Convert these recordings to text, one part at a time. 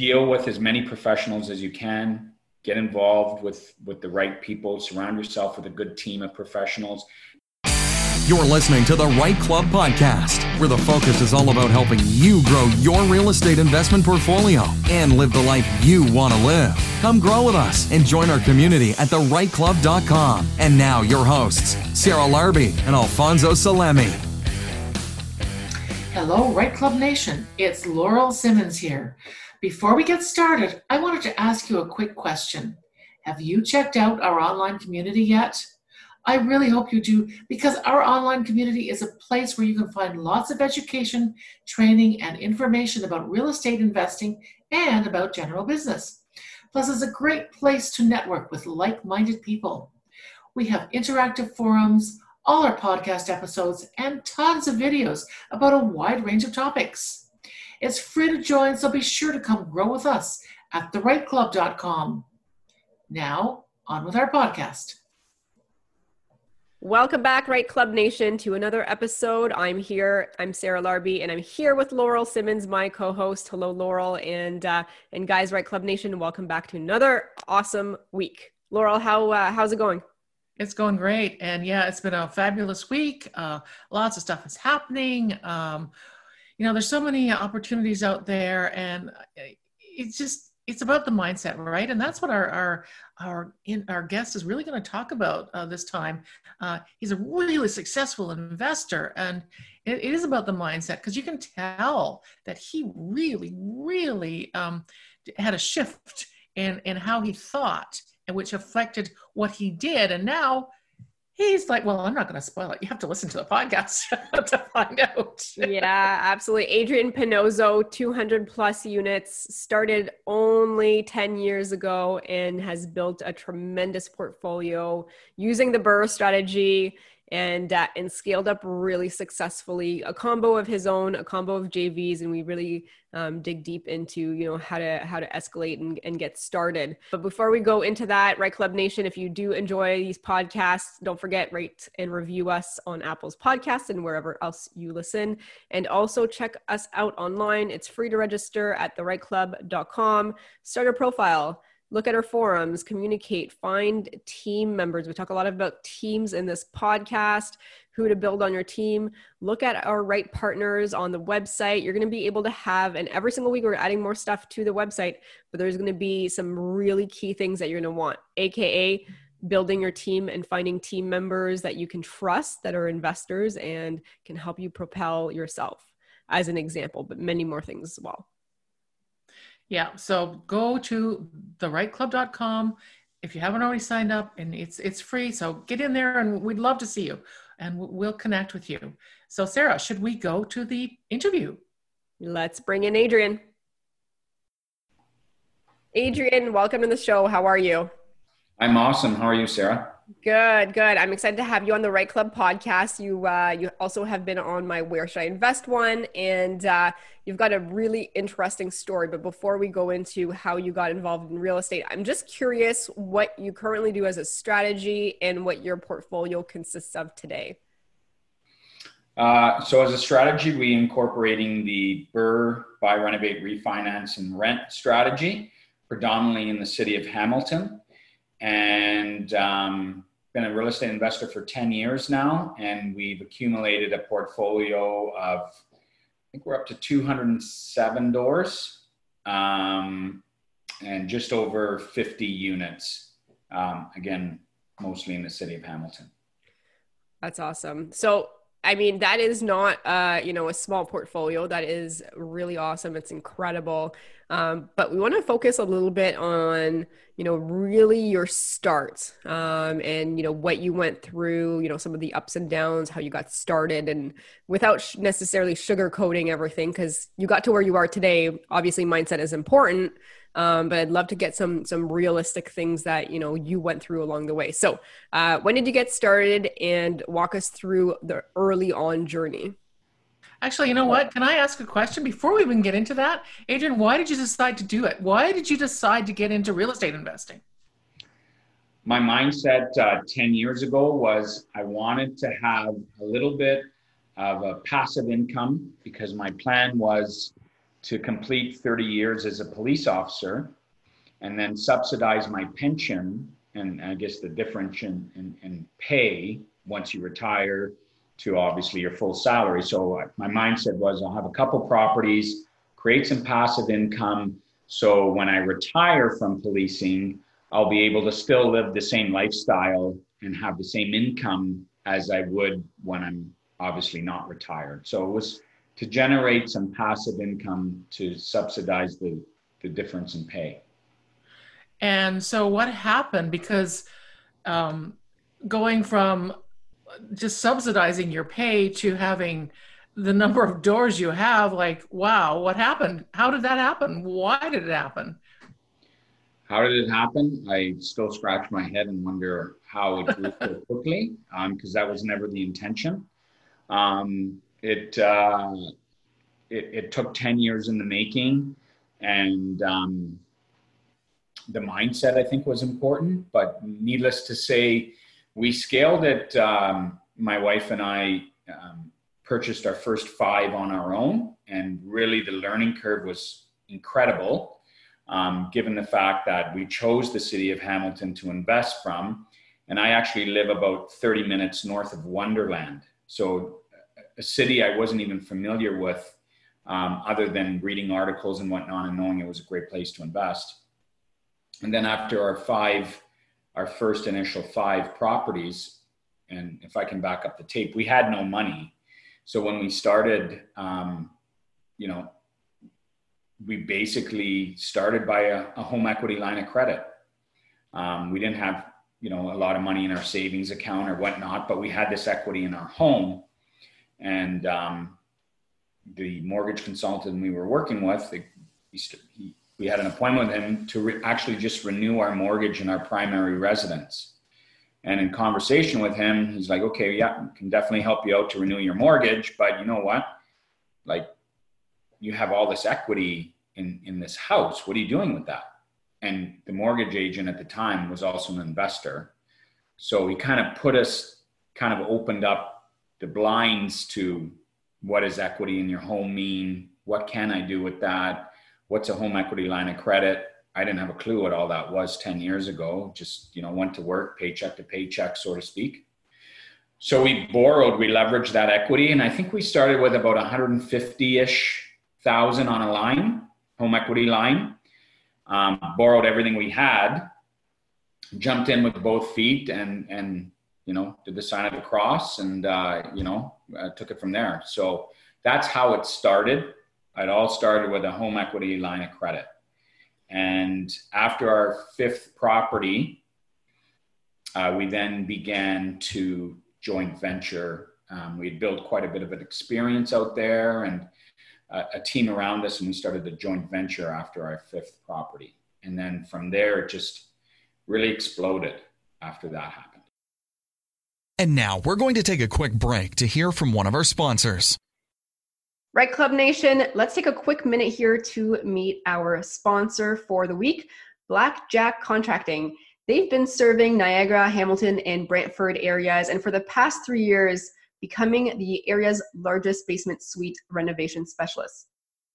deal with as many professionals as you can. Get involved with with the right people. Surround yourself with a good team of professionals. You're listening to the Right Club podcast, where the focus is all about helping you grow your real estate investment portfolio and live the life you want to live. Come grow with us and join our community at therightclub.com. And now, your hosts, Sarah Larbi and Alfonso Salemi. Hello, Right Club Nation. It's Laurel Simmons here. Before we get started, I wanted to ask you a quick question. Have you checked out our online community yet? I really hope you do because our online community is a place where you can find lots of education, training, and information about real estate investing and about general business. Plus, it's a great place to network with like minded people. We have interactive forums, all our podcast episodes, and tons of videos about a wide range of topics. It's free to join, so be sure to come grow with us at therightclub.com. Now, on with our podcast. Welcome back, Right Club Nation, to another episode. I'm here. I'm Sarah Larbi, and I'm here with Laurel Simmons, my co-host. Hello, Laurel, and uh, and guys, Right Club Nation. Welcome back to another awesome week. Laurel, how uh, how's it going? It's going great, and yeah, it's been a fabulous week. Uh, lots of stuff is happening. Um, you know, there's so many opportunities out there, and it's just it's about the mindset, right? And that's what our our our in, our guest is really going to talk about uh, this time. Uh, he's a really successful investor, and it, it is about the mindset because you can tell that he really, really um, had a shift in in how he thought, and which affected what he did. And now he's like, well, I'm not going to spoil it. You have to listen to the podcast to find out. yeah, absolutely. Adrian Pannozzo, 200 plus units, started only 10 years ago and has built a tremendous portfolio using the BRRRR strategy and uh, and scaled up really successfully. A combo of his own, a combo of JVs, and we really um, dig deep into you know how to how to escalate and, and get started. But before we go into that, Right Club Nation, if you do enjoy these podcasts, don't forget rate and review us on Apple's podcast and wherever else you listen, and also check us out online. It's free to register at therightclub.com. Start a profile look at our forums, communicate, find team members. We talk a lot about teams in this podcast, who to build on your team. Look at our right partners on the website. You're going to be able to have, and every single week we're adding more stuff to the website, but there's going to be some really key things that you're going to want, AKA building your team and finding team members that you can trust that are investors and can help you propel yourself as an example, but many more things as well. Yeah. So go to therightclub.com if you haven't already signed up and it's it's free. So get in there and we'd love to see you and we'll connect with you. So Sarah, should we go to the interview? Let's bring in Adrian. Adrian, welcome to the show. How are you? I'm awesome. How are you, Sarah? Good, good. I'm excited to have you on the Right Club podcast. You uh, you also have been on my Where Should I Invest one, and uh, you've got a really interesting story. But before we go into how you got involved in real estate, I'm just curious what you currently do as a strategy and what your portfolio consists of today. Uh, so as a strategy, we incorporating the BRRRR buy, renovate, refinance, and rent strategy, predominantly in the city of Hamilton and um, been a real estate investor for 10 years now. And we've accumulated a portfolio of, I think we're up to 207 doors um, and just over 50 units. Um, again, mostly in the city of Hamilton. That's awesome. So I mean, that is not, uh, you know, a small portfolio. That is really awesome. It's incredible. Um, but we want to focus a little bit on, you know, really your start um, and, you know, what you went through, you know, some of the ups and downs, how you got started, and without sh- necessarily sugarcoating everything, because you got to where you are today. Obviously, mindset is important um, but I'd love to get some some realistic things that you know you went through along the way. So, uh, when did you get started, and walk us through the early on journey? Actually, you know what? Can I ask a question before we even get into that? Adrian, why did you decide to do it? Why did you decide to get into real estate investing? My mindset uh, 10 years ago was I wanted to have a little bit of a passive income because my plan was to complete 30 years as a police officer and then subsidize my pension and I guess the difference in, in, in pay once you retire to obviously your full salary. So my mindset was I'll have a couple properties, create some passive income. So when I retire from policing, I'll be able to still live the same lifestyle and have the same income as I would when I'm obviously not retired. So it was to generate some passive income to subsidize the, the difference in pay. And so what happened? Because um, going from just subsidizing your pay to having the number of doors you have, like, wow, what happened? How did that happen? Why did it happen? How did it happen? I still scratch my head and wonder how it grew so quickly, because um, that was never the intention. Um, it, uh, it, it took ten years in the making, and um, the mindset I think was important. But needless to say, we scaled it. Um, my wife and I um, purchased our first five on our own, and really the learning curve was incredible. Um, given the fact that we chose the city of Hamilton to invest from, and I actually live about 30 minutes north of Wonderland. So, a city I wasn't even familiar with, um, other than reading articles and whatnot, and knowing it was a great place to invest. And then after our five, our first initial five properties, and if I can back up the tape, we had no money. So when we started, um, you know, we basically started by a, a home equity line of credit. Um, we didn't have, you know, a lot of money in our savings account or whatnot, but we had this equity in our home. And um, the mortgage consultant we were working with, he, he, we had an appointment with him to re- actually just renew our mortgage in our primary residence. And in conversation with him, he's like, okay, yeah, can definitely help you out to renew your mortgage. But you know what? Like, you have all this equity in, in this house. What are you doing with that? And the mortgage agent at the time was also an investor. So he kind of put us, kind of opened up the blinds to what does equity in your home mean? What can I do with that? what's a home equity line of credit? I didn't have a clue what all that was 10 years ago. Just, you know, went to work paycheck to paycheck, so to speak. So we borrowed, we leveraged that equity. And I think we started with about 150 ish thousand on a line, home equity line. Um, borrowed everything we had, jumped in with both feet and, and, you know, did the sign of the cross and, uh, you know, uh, took it from there. So that's how it started. It all started with a home equity line of credit. And after our fifth property, uh, we then began to joint venture. Um, we had built quite a bit of an experience out there and a, a team around us, and we started the joint venture after our fifth property. And then from there, it just really exploded after that happened. And now we're going to take a quick break to hear from one of our sponsors. Right Club Nation, let's take a quick minute here to meet our sponsor for the week, Blackjack Contracting. They've been serving Niagara, Hamilton, and Brantford areas, and for the past three years, becoming the area's largest basement suite renovation specialist.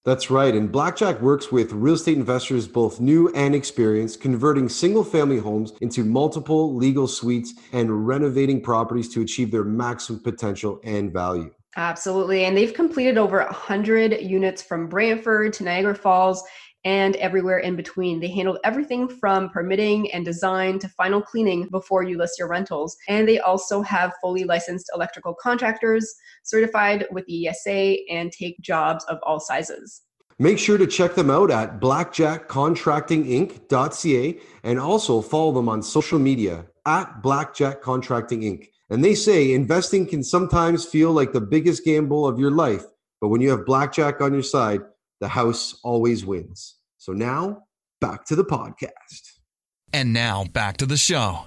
That's right. And Blackjack works with real estate investors, both new and experienced, converting single family homes into multiple legal suites and renovating properties to achieve their maximum potential and value. Absolutely. And they've completed over 100 units from Brantford to Niagara Falls and everywhere in between. They handled everything from permitting and design to final cleaning before you list your rentals. And they also have fully licensed electrical contractors certified with the ESA and take jobs of all sizes. Make sure to check them out at blackjackcontractinginc.ca and also follow them on social media at Blackjack Contracting Inc. And they say investing can sometimes feel like the biggest gamble of your life, but when you have blackjack on your side, the house always wins. So now, back to the podcast. And now, back to the show.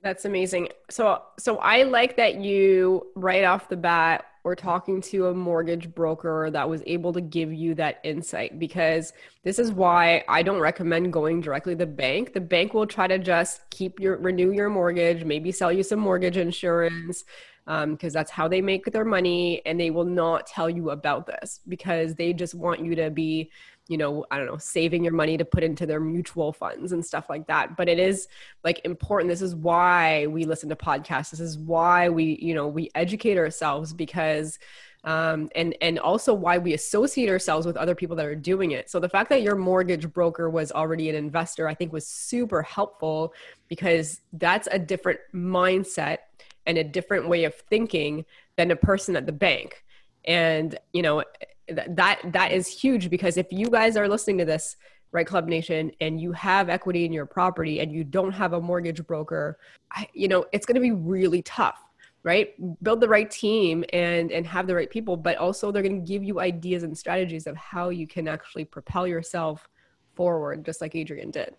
That's amazing. So so I like that you right off the bat were talking to a mortgage broker that was able to give you that insight because this is why I don't recommend going directly to the bank. The bank will try to just keep your renew your mortgage, maybe sell you some mortgage insurance, because um, that's how they make their money and they will not tell you about this because they just want you to be you know i don't know saving your money to put into their mutual funds and stuff like that but it is like important this is why we listen to podcasts this is why we you know we educate ourselves because um, and and also why we associate ourselves with other people that are doing it. So the fact that your mortgage broker was already an investor, I think, was super helpful because that's a different mindset and a different way of thinking than a person at the bank. And you know that that is huge because if you guys are listening to this right club nation and you have equity in your property and you don't have a mortgage broker I, you know it's going to be really tough right? Build the right team and and have the right people but also they're going to give you ideas and strategies of how you can actually propel yourself forward just like adrian did.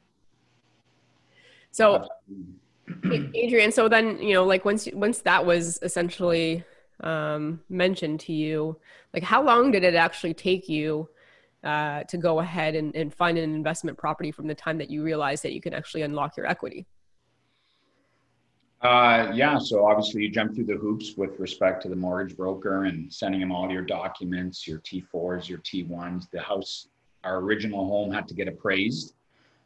So adrian so then you know like once once that was essentially um, mentioned to you like how long did it actually take you uh, to go ahead and, and find an investment property from the time that you realized that you can actually unlock your equity uh, yeah, so obviously you jump through the hoops with respect to the mortgage broker and sending them all your documents, your T4s, your T1s. The house, our original home had to get appraised.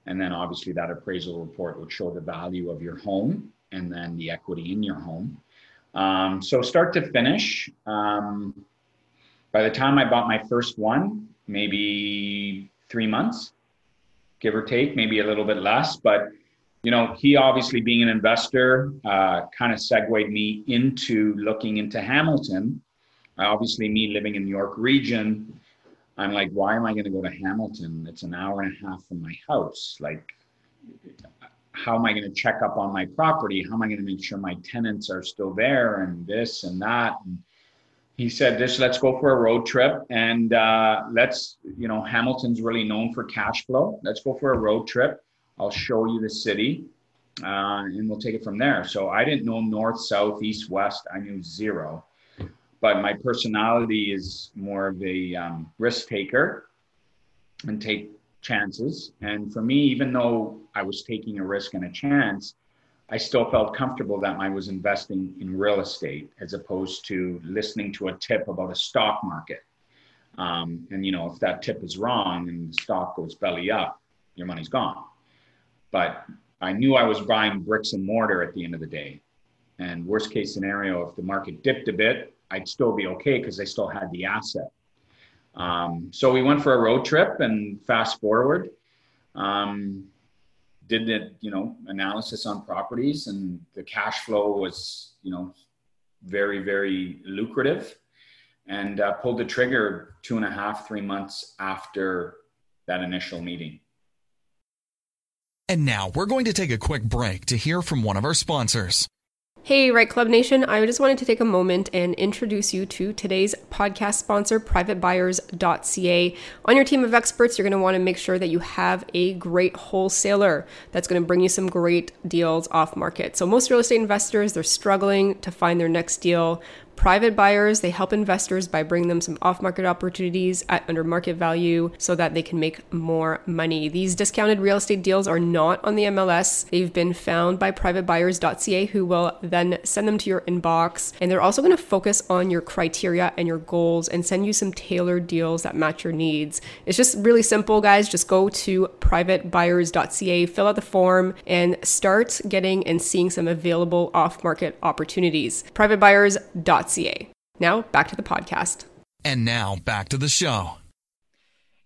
And then obviously that appraisal report would show the value of your home and then the equity in your home. Um, so start to finish, um, by the time I bought my first one, maybe three months, give or take, maybe a little bit less, but you know, he obviously being an investor uh, kind of segued me into looking into Hamilton. I obviously, me living in New York region, I'm like, why am I going to go to Hamilton? It's an hour and a half from my house. Like, how am I going to check up on my property? How am I going to make sure my tenants are still there and this and that? And he said, "This, let's go for a road trip and uh, let's, you know, Hamilton's really known for cash flow. Let's go for a road trip." I'll show you the city, uh, and we'll take it from there. So I didn't know north, south, east, west. I knew zero, but my personality is more of a um, risk taker and take chances. And for me, even though I was taking a risk and a chance, I still felt comfortable that I was investing in real estate as opposed to listening to a tip about a stock market. Um, and you know, if that tip is wrong and the stock goes belly up, your money's gone. But I knew I was buying bricks and mortar at the end of the day. And worst case scenario, if the market dipped a bit, I'd still be okay because I still had the asset. Um, so we went for a road trip and fast forward, um, did the you know analysis on properties and the cash flow was you know very very lucrative, and uh, pulled the trigger two and a half three months after that initial meeting. And now we're going to take a quick break to hear from one of our sponsors. Hey, Right Club Nation. I just wanted to take a moment and introduce you to today's podcast sponsor, privatebuyers.ca. On your team of experts, you're going to want to make sure that you have a great wholesaler that's going to bring you some great deals off market. So, most real estate investors, they're struggling to find their next deal. Private buyers, they help investors by bringing them some off market opportunities at under market value so that they can make more money. These discounted real estate deals are not on the MLS. They've been found by privatebuyers.ca who will then send them to your inbox. And they're also going to focus on your criteria and your goals and send you some tailored deals that match your needs. It's just really simple, guys. Just go to privatebuyers.ca, fill out the form, and start getting and seeing some available off market opportunities. Privatebuyers.ca now back to the podcast. And now back to the show.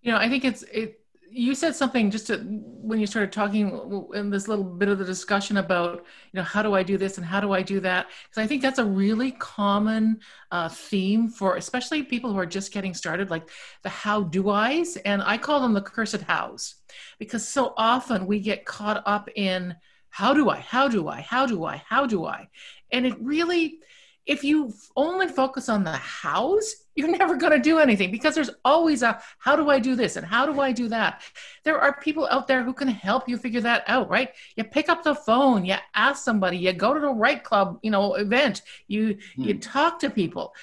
You know, I think it's it. You said something just to, when you started talking in this little bit of the discussion about, you know, how do I do this and how do I do that? Because I think that's a really common uh, theme for especially people who are just getting started, like the how do I's. And I call them the cursed hows because so often we get caught up in how do I, how do I, how do I, how do I? And it really, if you only focus on the hows, you're never going to do anything because there's always a how do I do this and how do I do that? There are people out there who can help you figure that out, right? You pick up the phone, you ask somebody, you go to the right club, you know, event, you hmm. you talk to people.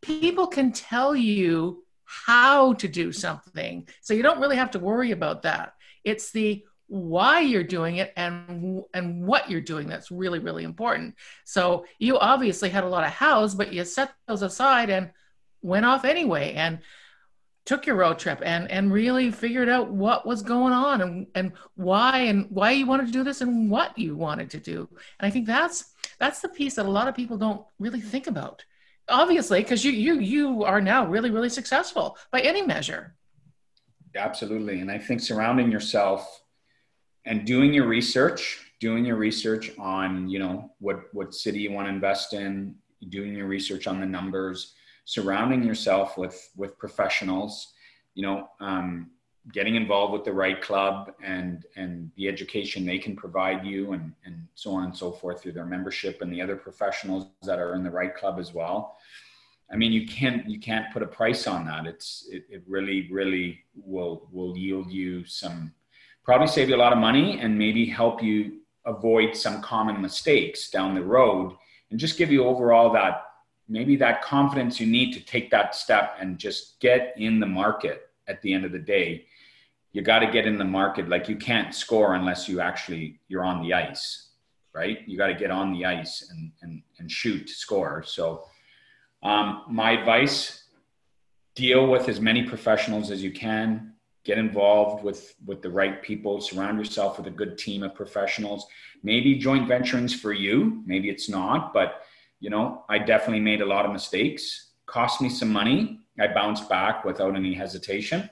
People can tell you how to do something. So you don't really have to worry about that. It's the why you're doing it and and what you're doing that's really really important. So you obviously had a lot of hows but you set those aside and went off anyway and took your road trip and and really figured out what was going on and and why and why you wanted to do this and what you wanted to do. And i think that's that's the piece that a lot of people don't really think about. Obviously because you you you are now really really successful by any measure. Absolutely. And i think surrounding yourself and doing your research doing your research on you know what what city you want to invest in doing your research on the numbers surrounding yourself with with professionals you know um, getting involved with the right club and and the education they can provide you and and so on and so forth through their membership and the other professionals that are in the right club as well. I mean you can't you can't put a price on that. It's it, it really really will will yield you some probably save you a lot of money and maybe help you avoid some common mistakes down the road and just give you overall that maybe that confidence you need to take that step and just get in the market at the end of the day. You got to get in the market. Like you can't score unless you actually you're on the ice right? You got to get on the ice and and, and shoot to score. So um, my advice deal with as many professionals as you can get involved with with the right people surround yourself with a good team of professionals. Maybe joint venturings for you maybe it's not but you know i definitely made a lot of mistakes. Cost me some money. I bounced back without any hesitation.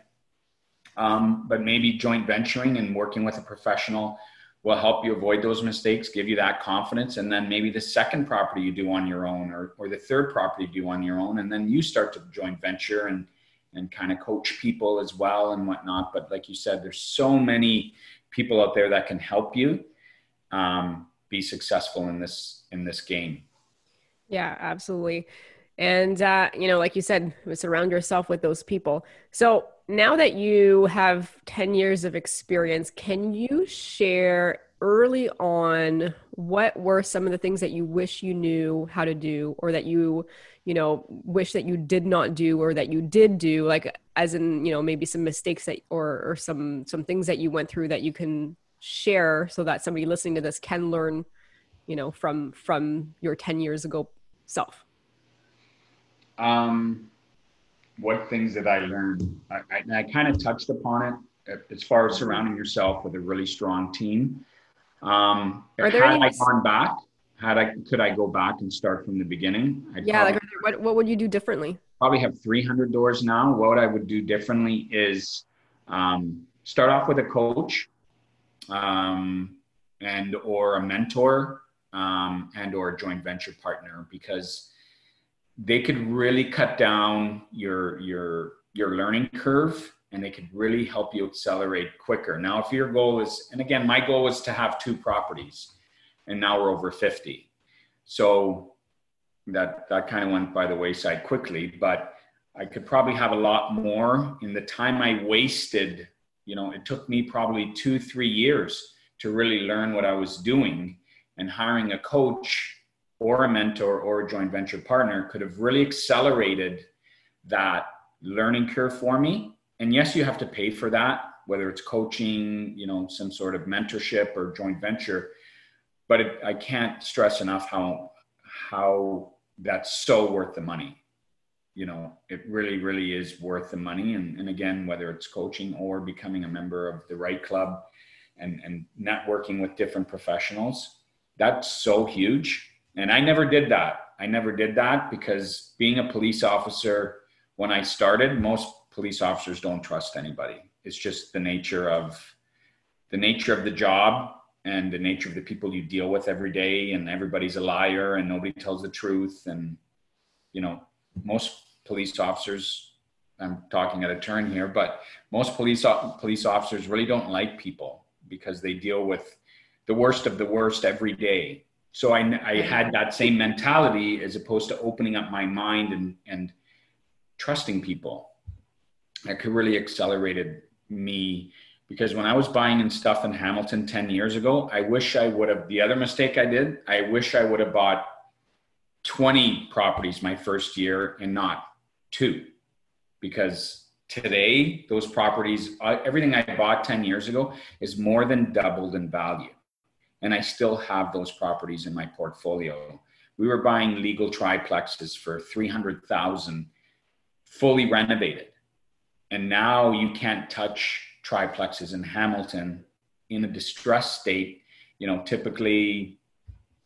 Um, but maybe joint venturing and working with a professional will help you avoid those mistakes give you that confidence. And then maybe the second property you do on your own or, or the third property you do on your own and then you start to joint venture and and kind of coach people as well and whatnot. But like you said, there's so many people out there that can help you um, be successful in this in this game. Yeah, absolutely. And uh, you know, like you said, surround yourself with those people. So now that you have 10 years of experience, can you share early on what were some of the things that you wish you knew how to do or that you you know wish that you did not do or that you did do? Like as in you know maybe some mistakes that or or some some things that you went through that you can share so that somebody listening to this can learn you know from from your 10 years ago self. Um what things did i learn? I, I, I kind of touched upon it as far as surrounding yourself with a really strong team um, Are there had any... I gone back, had I could I go back and start from the beginning? I'd yeah, like what what would you do differently? Probably have 300 doors now. What I would do differently is um, start off with a coach, um, and or a mentor, um, and or a joint venture partner because they could really cut down your your your learning curve and they could really help you accelerate quicker. Now, if your goal is, and again, my goal was to have two properties, and now we're over 50. So that that kind of went by the wayside quickly, but I could probably have a lot more in the time I wasted. You know, it took me probably two, three years to really learn what I was doing, and hiring a coach or a mentor or a joint venture partner could have really accelerated that learning curve for me and yes, you have to pay for that, whether it's coaching, you know, some sort of mentorship or joint venture. But it, I can't stress enough how how that's so worth the money. You know, it really, really is worth the money. And, and again, whether it's coaching or becoming a member of the right club and, and networking with different professionals, that's so huge. And I never did that. I never did that because being a police officer, when I started, most police officers don't trust anybody. It's just the nature of the nature of the job and the nature of the people you deal with every day and everybody's a liar and nobody tells the truth. And you know most police officers I'm talking at a turn here but most police police officers really don't like people because they deal with the worst of the worst every day. So I, I had that same mentality as opposed to opening up my mind and and trusting people that could really accelerated me because when I was buying in stuff in Hamilton 10 years ago, I wish I would have, the other mistake I did, I wish I would have bought 20 properties my first year and not two because today, those properties, uh, everything I bought 10 years ago is more than doubled in value. And I still have those properties in my portfolio. We were buying legal triplexes for 300,000 fully renovated. And now you can't touch triplexes in Hamilton in a distressed state, you know, typically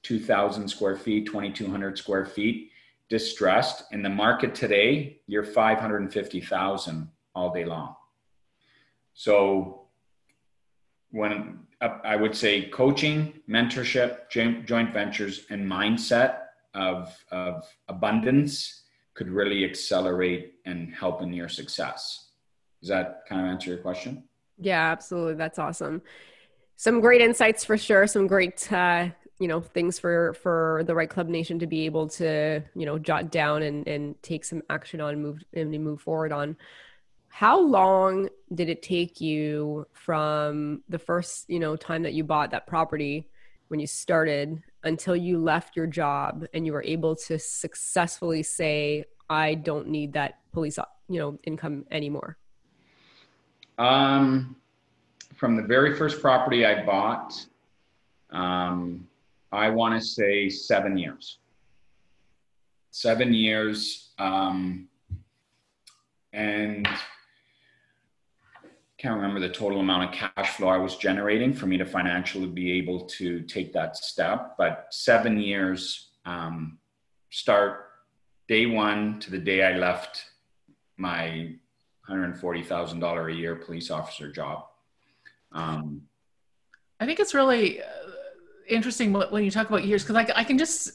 2,000 square feet, 2,200 square feet distressed in the market today, you're 550,000 all day long. So when I would say coaching, mentorship, joint ventures, and mindset of, of abundance could really accelerate and help in your success. Does that kind of answer your question? Yeah, absolutely. That's awesome. Some great insights for sure. Some great uh, you know things for for the right club nation to be able to you know jot down and and take some action on and move and move forward on how long did it take you from the first you know time that you bought that property when you started until you left your job and you were able to successfully say i don't need that police you know income anymore um from the very first property i bought um I want to say seven years. Seven years. Um, and can't remember the total amount of cash flow I was generating for me to financially be able to take that step. But seven years, um, start day one to the day I left my $140,000 a year police officer job. Um, I think it's really uh, interesting when you talk about years because I, I can just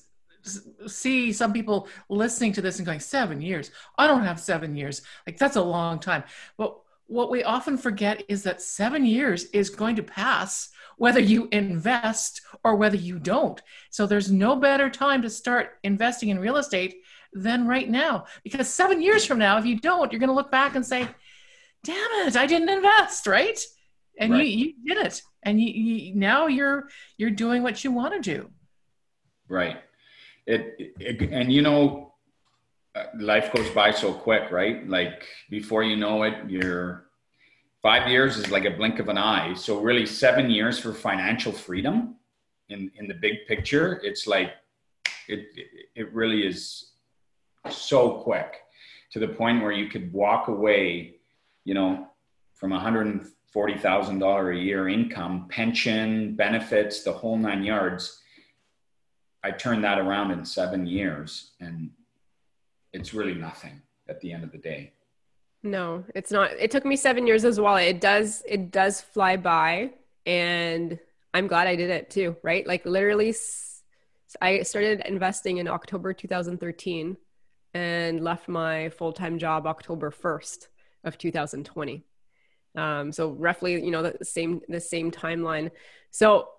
see some people listening to this and going seven years? I don't have seven years. Like that's a long time. But what we often forget is that seven years is going to pass whether you invest or whether you don't. So there's no better time to start investing in real estate than right now. Because seven years from now if you don't you're going to look back and say damn it i didn't invest right? And right. you, you did it. And you, you, now you're you're doing what you want to do. Right. It, it, and you know uh, life goes by so quick right? Like before you know it you're five years is like a blink of an eye. So really seven years for financial freedom in in the big picture it's like it it really is so quick to the point where you could walk away you know from 100 $40,000 a year income, pension, benefits, the whole nine yards. I turned that around in seven years and it's really nothing at the end of the day. No, it's not. It took me seven years as well. It does, it does fly by and I'm glad I did it too, right? Like literally I started investing in October 2013 and left my full-time job October 1st of 2020. Um, so roughly, you know, the same the same timeline. So,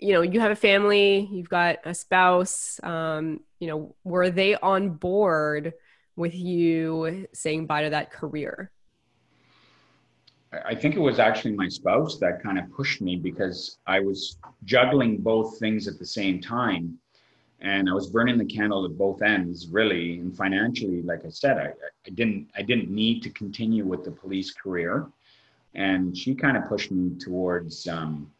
you know, you have a family, you've got a spouse. Um, you know, were they on board with you saying bye to that career? I think it was actually my spouse that kind of pushed me because I was juggling both things at the same time. And I was burning the candle at both ends, really. And financially, like I said, I, I didn't I didn't need to continue with the police career and she kind of pushed me towards um,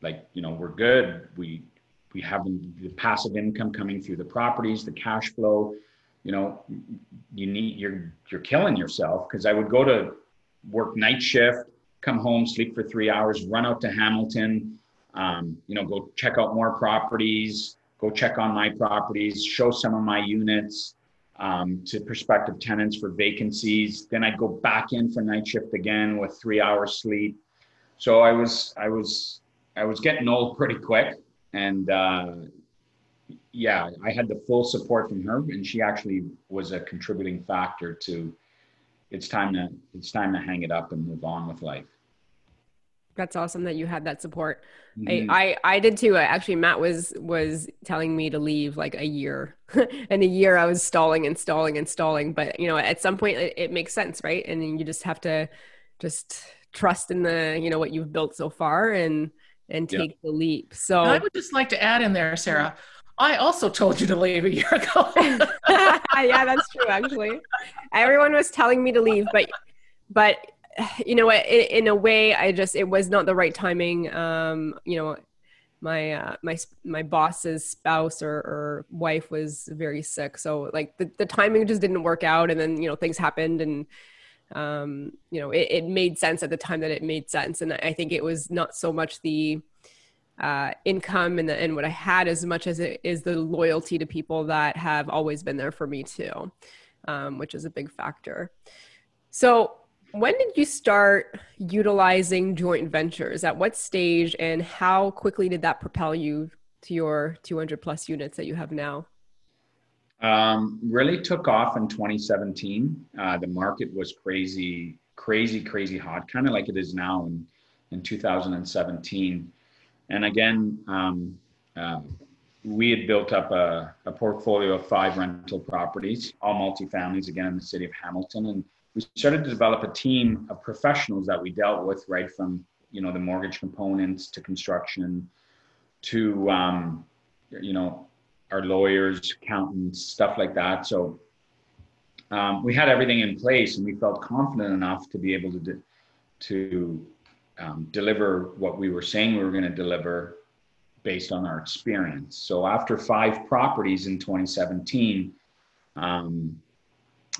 like you know we're good we we have the passive income coming through the properties the cash flow you know you need you're you're killing yourself because i would go to work night shift come home sleep for three hours run out to hamilton um, you know go check out more properties go check on my properties show some of my units um, to prospective tenants for vacancies. Then I'd go back in for night shift again with three hours sleep. So I was I was I was getting old pretty quick, and uh, yeah, I had the full support from her, and she actually was a contributing factor to it's time to it's time to hang it up and move on with life that's awesome that you had that support. Mm-hmm. I, I I did too. Actually, Matt was was telling me to leave like a year, and a year I was stalling and stalling and stalling. But you know, at some point it, it makes sense, right? And you just have to just trust in the you know what you've built so far and and take yeah. the leap. So I would just like to add in there, Sarah. I also told you to leave a year ago. yeah, that's true. Actually, everyone was telling me to leave, but but you know, in, in, a way, I just it was not the right timing. Um, you know, my uh, my my boss's spouse or, or wife was very sick, so like the, the timing just didn't work out, and then you know things happened, and um, you know it, it made sense at the time that it made sense, and I think it was not so much the uh, income and, the, and what I had as much as it is the loyalty to people that have always been there for me too, um, which is a big factor. So when did you start utilizing joint ventures? At what stage, and how quickly did that propel you to your 200 plus units that you have now? Um, really took off in 2017. Uh, the market was crazy, crazy, crazy hot, kind of like it is now in, in 2017. And again, um, uh, we had built up a, a portfolio of five rental properties, all multifamilies, again in the city of Hamilton. And we started to develop a team of professionals that we dealt with right from you know the mortgage components to construction to um, you know our lawyers accountants stuff like that. So um, we had everything in place and we felt confident enough to be able to de- to um, deliver what we were saying we were going to deliver based on our experience. So after five properties in 2017 um,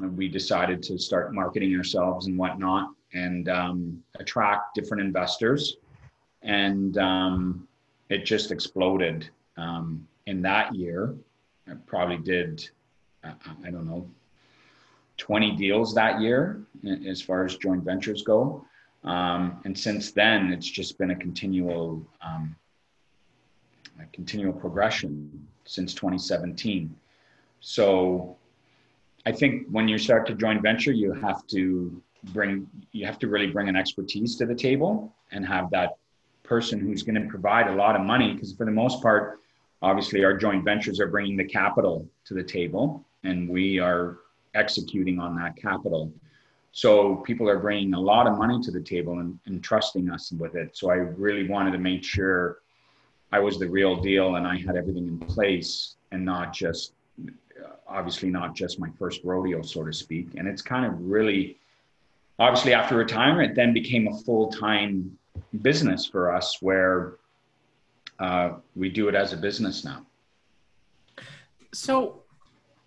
we decided to start marketing ourselves and whatnot and um, attract different investors. And um, it just exploded. Um, in that year, I probably did, uh, I don't know, 20 deals that year as far as joint ventures go. Um, and since then, it's just been a continual, um, a continual progression since 2017. So I think when you start to join venture, you have to bring you have to really bring an expertise to the table and have that person who's going to provide a lot of money because for the most part obviously our joint ventures are bringing the capital to the table and we are executing on that capital. So people are bringing a lot of money to the table and, and trusting us with it. So i really wanted to make sure i was the real deal and i had everything in place and not just obviously not just my first rodeo, so to speak. And it's kind of really, obviously, after retirement, it then became a full time business for us where uh, we do it as a business now. So,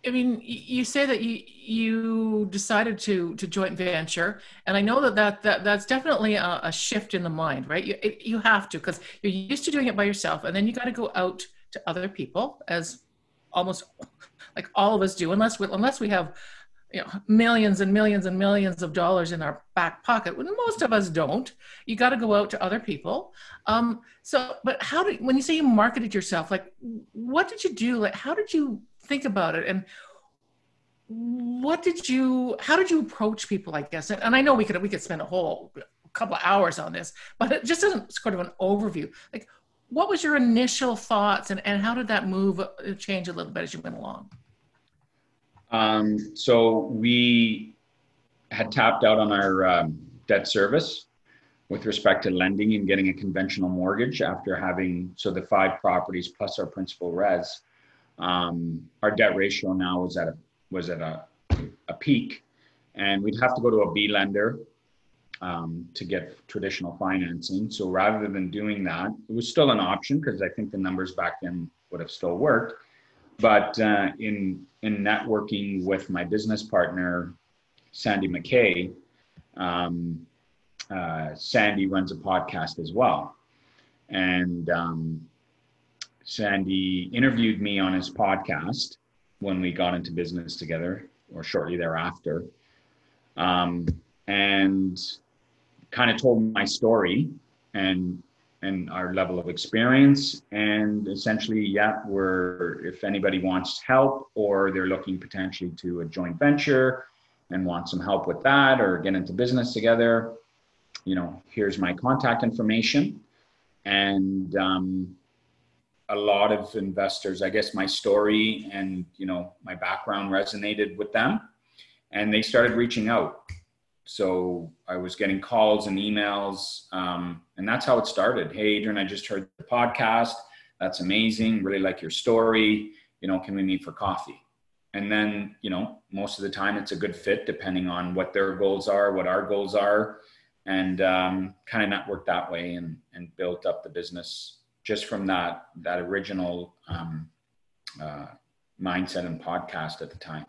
I mean, you say that you you decided to to joint venture, and I know that that, that that's definitely a, a shift in the mind, right? You it, you have to because you're used to doing it by yourself, and then you got to go out to other people, as almost like all of us do, unless we, unless we have you know millions and millions and millions of dollars in our back pocket when most of us don't. You got to go out to other people. Um so but how did when you say you marketed yourself like what did you do? Like how did you think about it? And what did you how did you approach people i guess? And, and i know we could we could spend a whole couple of hours on this but it just isn't sort of an overview. Like what was your initial thoughts and, and how did that move uh, change a little bit as you went along um, so we had tapped out on our um, debt service with respect to lending and getting a conventional mortgage after having so the five properties plus our principal res. Um, our debt ratio now was at a was at a, a peak, and we'd have to go to a B lender um, to get traditional financing. So rather than doing that, it was still an option because I think the numbers back then would have still worked. But uh, in in networking with my business partner, Sandy McKay, um, uh, Sandy runs a podcast as well, and um, Sandy interviewed me on his podcast when we got into business together, or shortly thereafter, um, and kind of told my story and and our level of experience. And essentially, yeah, we're if anybody wants help or they're looking potentially to a joint venture and want some help with that or get into business together, you know, here's my contact information. And um, a lot of investors, I guess my story and you know my background resonated with them, and they started reaching out so I was getting calls and emails, um, and that's how it started. Hey, Adrian, I just heard the podcast. That's amazing. Really like your story. You know, can we meet for coffee? and then you know most of the time it's a good fit depending on what their goals are what our goals are and um, kind of networked that way and, and built up the business just from that that original um, uh, mindset and podcast at the time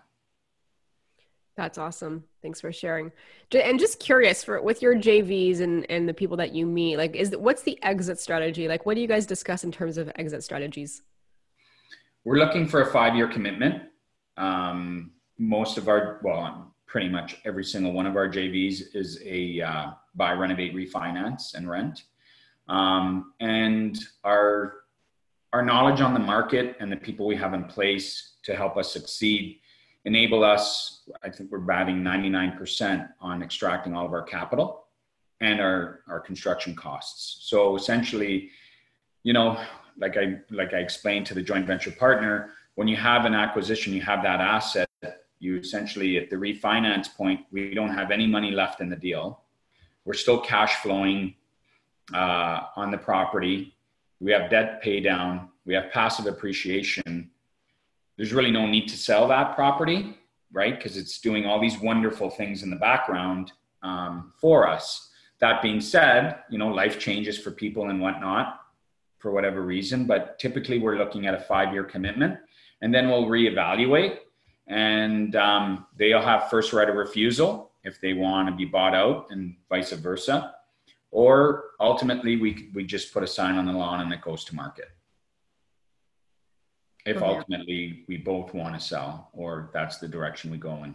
that's awesome. Thanks for sharing. And just curious for with your JVs and and the people that you meet, like is what's the exit strategy? Like what do you guys discuss in terms of exit strategies? We're looking for a 5-year commitment. Um, most of our well, pretty much every single one of our JVs is a uh, buy, renovate, refinance, and rent. Um, and our our knowledge on the market and the people we have in place to help us succeed enable us, I think we're batting 99% on extracting all of our capital and our, our construction costs. So essentially, you know, like I, like I explained to the joint venture partner, when you have an acquisition, you have that asset, you essentially at the refinance point, we don't have any money left in the deal. We're still cash flowing uh, on the property. We have debt pay down. We have passive appreciation there's really no need to sell that property, right? Because it's doing all these wonderful things in the background um, for us. That being said, you know, life changes for people and whatnot for whatever reason, but typically we're looking at a five year commitment and then we'll reevaluate and um, they'll have first right of refusal if they want to be bought out and vice versa. Or ultimately, we, we just put a sign on the lawn and it goes to market if ultimately we both want to sell or that's the direction we go in.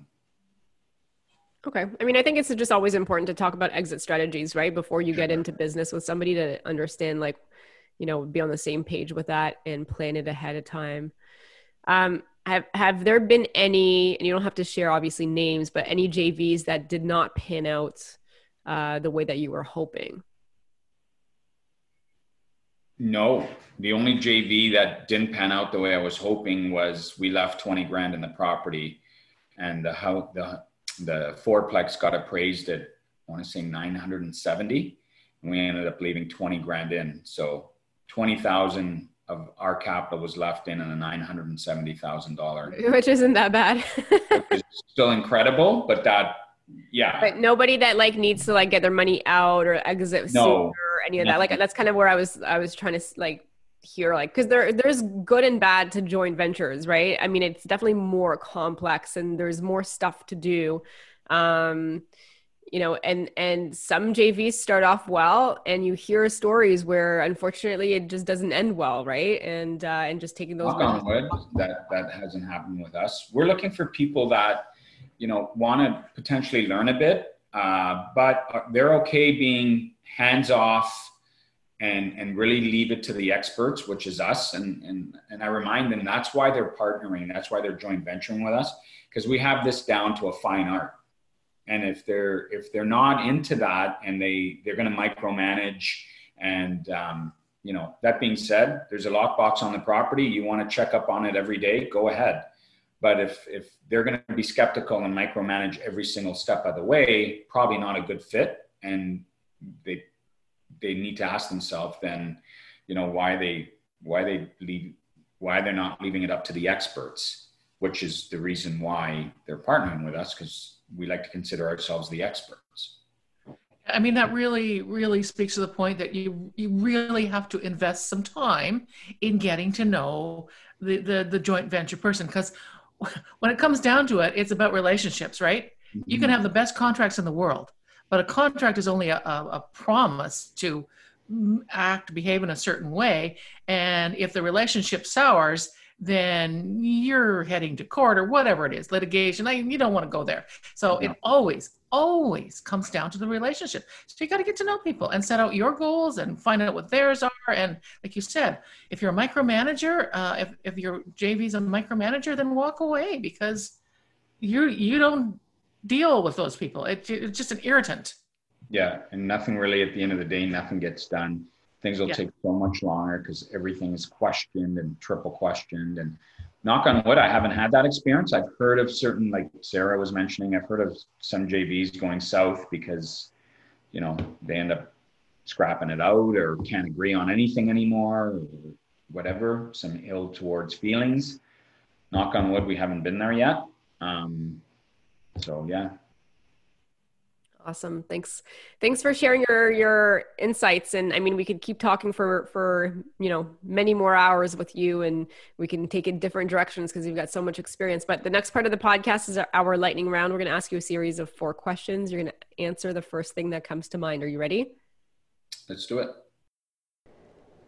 Okay. I mean, I think it's just always important to talk about exit strategies, right? Before you get into business with somebody to understand, like, you know, be on the same page with that and plan it ahead of time. Um, have have there been any, and you don't have to share obviously names, but any JVs that did not pan out uh, the way that you were hoping? No, the only JV that didn't pan out the way I was hoping was we left 20 grand in the property and the how the the fourplex got appraised at I want to say 970 and we ended up leaving 20 grand in. So 20,000 of our capital was left in and a $970,000 which isn't that bad. still incredible, but that yeah. But nobody that like needs to like get their money out or exit no. Any of that. Like that's kind of where I was I was trying to like hear like because there there's good and bad to joint ventures, right? I mean, it's definitely more complex and there's more stuff to do. Um, you know, and and some JVs start off well, and you hear stories where unfortunately it just doesn't end well, right? And uh, and just taking those. on wood, that that hasn't happened with us. We're looking for people that you know want to potentially learn a bit, uh, but they're okay being hands off and and really leave it to the experts which is us. And and and i remind them that's why they're partnering. That's why they're joint venturing with us because we have this down to a fine art. And if they're if they're not into that and they they're going to micromanage and um, you know that being said there's a lockbox on the property. You want to check up on it every day go ahead. But if if they're going to be skeptical and micromanage every single step of the way probably not a good fit. And they they need to ask themselves then you know why they why they leave why they're not leaving it up to the experts which is the reason why they're partnering with us because we like to consider ourselves the experts I mean that really really speaks to the point that you you really have to invest some time in getting to know the the, the joint venture person because when it comes down to it it's about relationships right mm-hmm. you can have the best contracts in the world but a contract is only a, a, promise to act, behave in a certain way. And if the relationship sours, then you're heading to court or whatever it is, litigation. I, you don't want to go there. So it always, always comes down to the relationship. So you got to get to know people and set out your goals and find out what theirs are. And like you said, if you're a micromanager, uh, if, if your JV's a micromanager, then walk away because you you don't deal with those people. It, it's just an irritant. Yeah, and nothing really at the end of the day, nothing gets done. Things will yeah. take so much longer because everything is questioned and triple questioned. And knock on wood, I haven't had that experience. I've heard of certain, like Sarah was mentioning, I've heard of some JVs going south because, you know, they end up scrapping it out or can't agree on anything anymore or whatever, some ill towards feelings. knock on wood, we haven't been there yet. Um, so yeah. Awesome. Thanks. Thanks for sharing your your insights. And I mean, we could keep talking for for you know many more hours with you, and we can take it different directions because you've got so much experience. But the next part of the podcast is our lightning round. We're going to ask you a series of four questions. You're going to answer the first thing that comes to mind. Are you ready? Let's do it.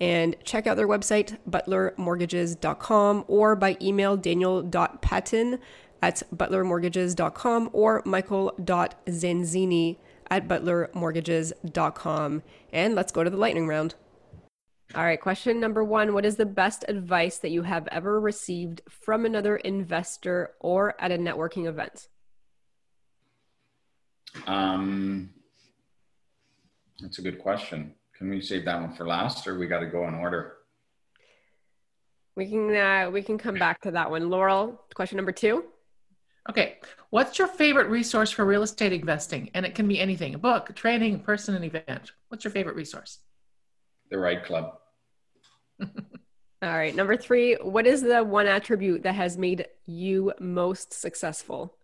and check out their website, butlermortgages.com, or by email, daniel.patton at butlermortgages.com or michael.zanzini at butlermortgages.com. And let's go to the lightning round. All right, question number one What is the best advice that you have ever received from another investor or at a networking event? Um, that's a good question. Can we save that one for last, or we got to go in order? We can uh, we can come back to that one. Laurel, question number two. Okay, what's your favorite resource for real estate investing? And it can be anything: a book, a training, person, an event. What's your favorite resource? The REITE Club. All right, number three. What is the one attribute that has made you most successful?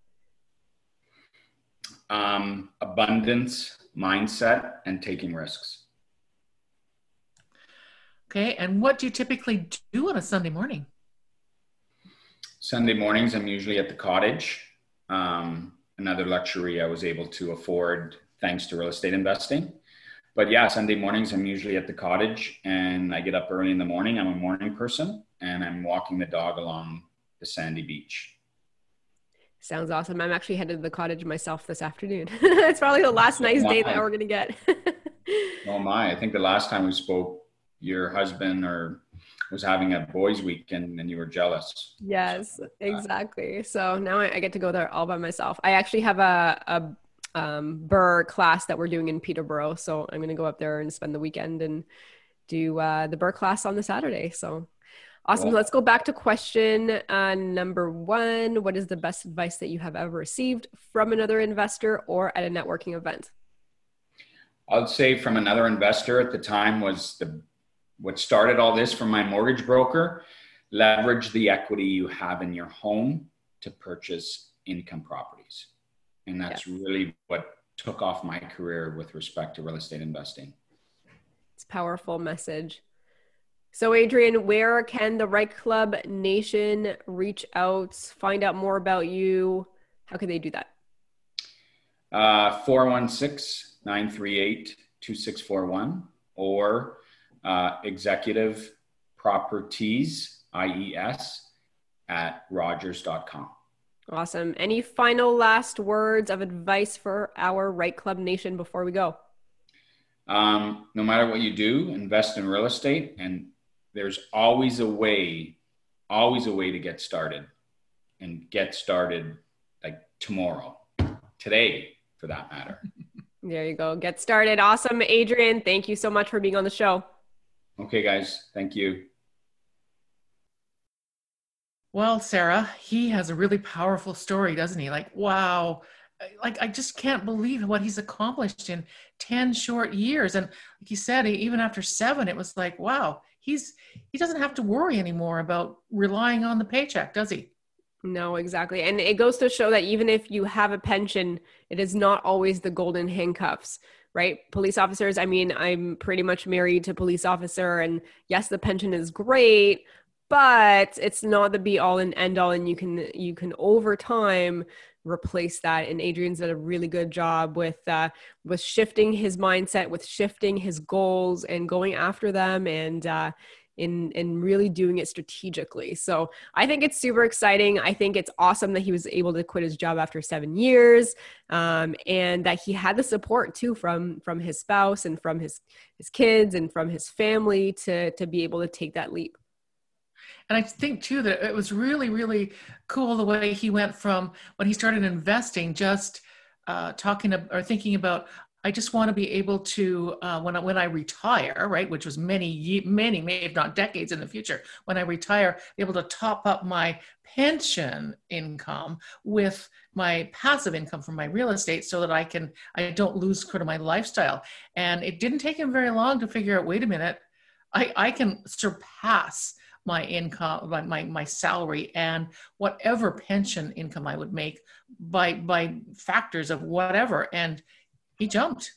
Um, abundance, mindset, and taking risks. Okay. And what do you typically do on a Sunday morning? Sunday mornings, I'm usually at the cottage. Um, another luxury I was able to afford thanks to real estate investing. But yeah, Sunday mornings, I'm usually at the cottage and I get up early in the morning. I'm a morning person and I'm walking the dog along the sandy beach. Sounds awesome. I'm actually headed to the cottage myself this afternoon. it's probably the last nice day that we're going to get. oh my. I think the last time we spoke, your husband or was having a boys weekend and you were jealous. Yes, exactly. So now I, I get to go there all by myself. I actually have a, a um, BRRRR class that we're doing in Peterborough. So I'm going to go up there and spend the weekend and do uh, the BRRRR class on the Saturday. So awesome. Cool. Let's go back to question uh, number one. What is the best advice that you have ever received from another investor or at a networking event? I'd say from another investor at the time was the what started all this from my mortgage broker leverage the equity you have in your home to purchase income properties. And that's yeah. really what took off my career with respect to real estate investing. It's powerful message. So adrian where can the REITE Club nation reach out find out more about you? How can they do that? Uh, 416-938-2641 or uh, executive properties, IES, at rogers.com. Awesome. Any final last words of advice for our REITE Club Nation before we go? Um, no matter what you do, invest in real estate, and there's always a way, always a way to get started and get started like tomorrow, today, for that matter. There you go. Get started. Awesome. Adrian, thank you so much for being on the show. Okay, guys. Thank you. Well, Sarah, he has a really powerful story, doesn't he? Like, wow. Like, I just can't believe what he's accomplished in 10 short years. And like you said, even after seven, it was like, wow, he's, he doesn't have to worry anymore about relying on the paycheck, does he? No, exactly. And it goes to show that even if you have a pension, it is not always the golden handcuffs right? Police officers, I mean, I'm pretty much married to police officer and yes, the pension is great, but it's not the be all and end all and you can you can over time replace that and adrian's done a really good job with uh, with shifting his mindset with shifting his goals and going after them and uh, in in really doing it strategically. So I think it's super exciting. I think it's awesome that he was able to quit his job after seven years, um, and that he had the support too from from his spouse and from his his kids and from his family to to be able to take that leap. And I think too that it was really, really cool the way he went from when he started investing, just uh, talking or thinking about, I just want to be able to uh, when I, when I retire, right, which was many, many, maybe if not decades in the future, when I retire, be able to top up my pension income with my passive income from my real estate, so that I can I don't lose sort of my lifestyle. And it didn't take him very long to figure out. Wait a minute, I I can surpass my income, my, my, my salary, and whatever pension income I would make by by factors of whatever. And he jumped.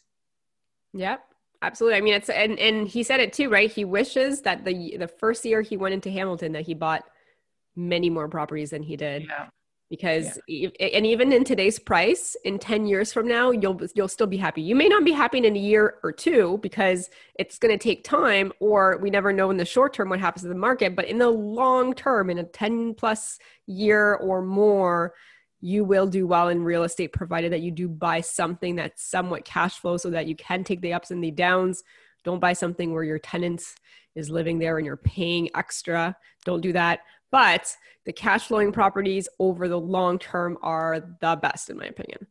Yep. Absolutely. I mean, it's and and he said it too, right? He wishes that the the first year he went into Hamilton that he bought many more properties than he did. Yeah because yeah. and even in today's price in 10 years from now you'll you'll still be happy you may not be happy in a year or two because it's going to take time or we never know in the short term what happens to the market but in the long term in a 10 plus year or more you will do well in real estate provided that you do buy something that's somewhat cash flow so that you can take the ups and the downs don't buy something where your tenants is living there and you're paying extra don't do that but the cash flowing properties over the long term are the best, in my opinion.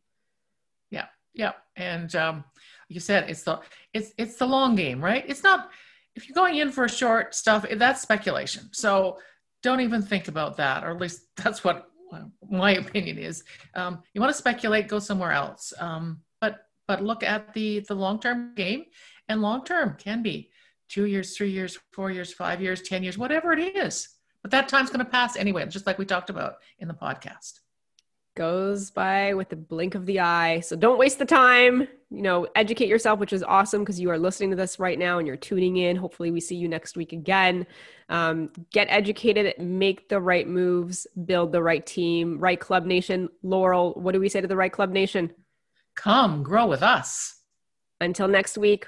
Yeah, yeah, and um, you said it's the it's it's the long game, right? It's not if you're going in for short stuff, that's speculation. So don't even think about that, or at least that's what my opinion is. Um, you want to speculate, go somewhere else. Um, but but look at the the long term game, and long term can be two years, three years, four years, five years, ten years, whatever it is. But that time's going to pass anyway, just like we talked about in the podcast. Goes by with the blink of the eye. So don't waste the time. You know, educate yourself, which is awesome because you are listening to this right now and you're tuning in. Hopefully, we see you next week again. Um, get educated, make the right moves, build the right team, REITE Club Nation. Laurel, what do we say to the REITE Club Nation? Come grow with us. Until next week,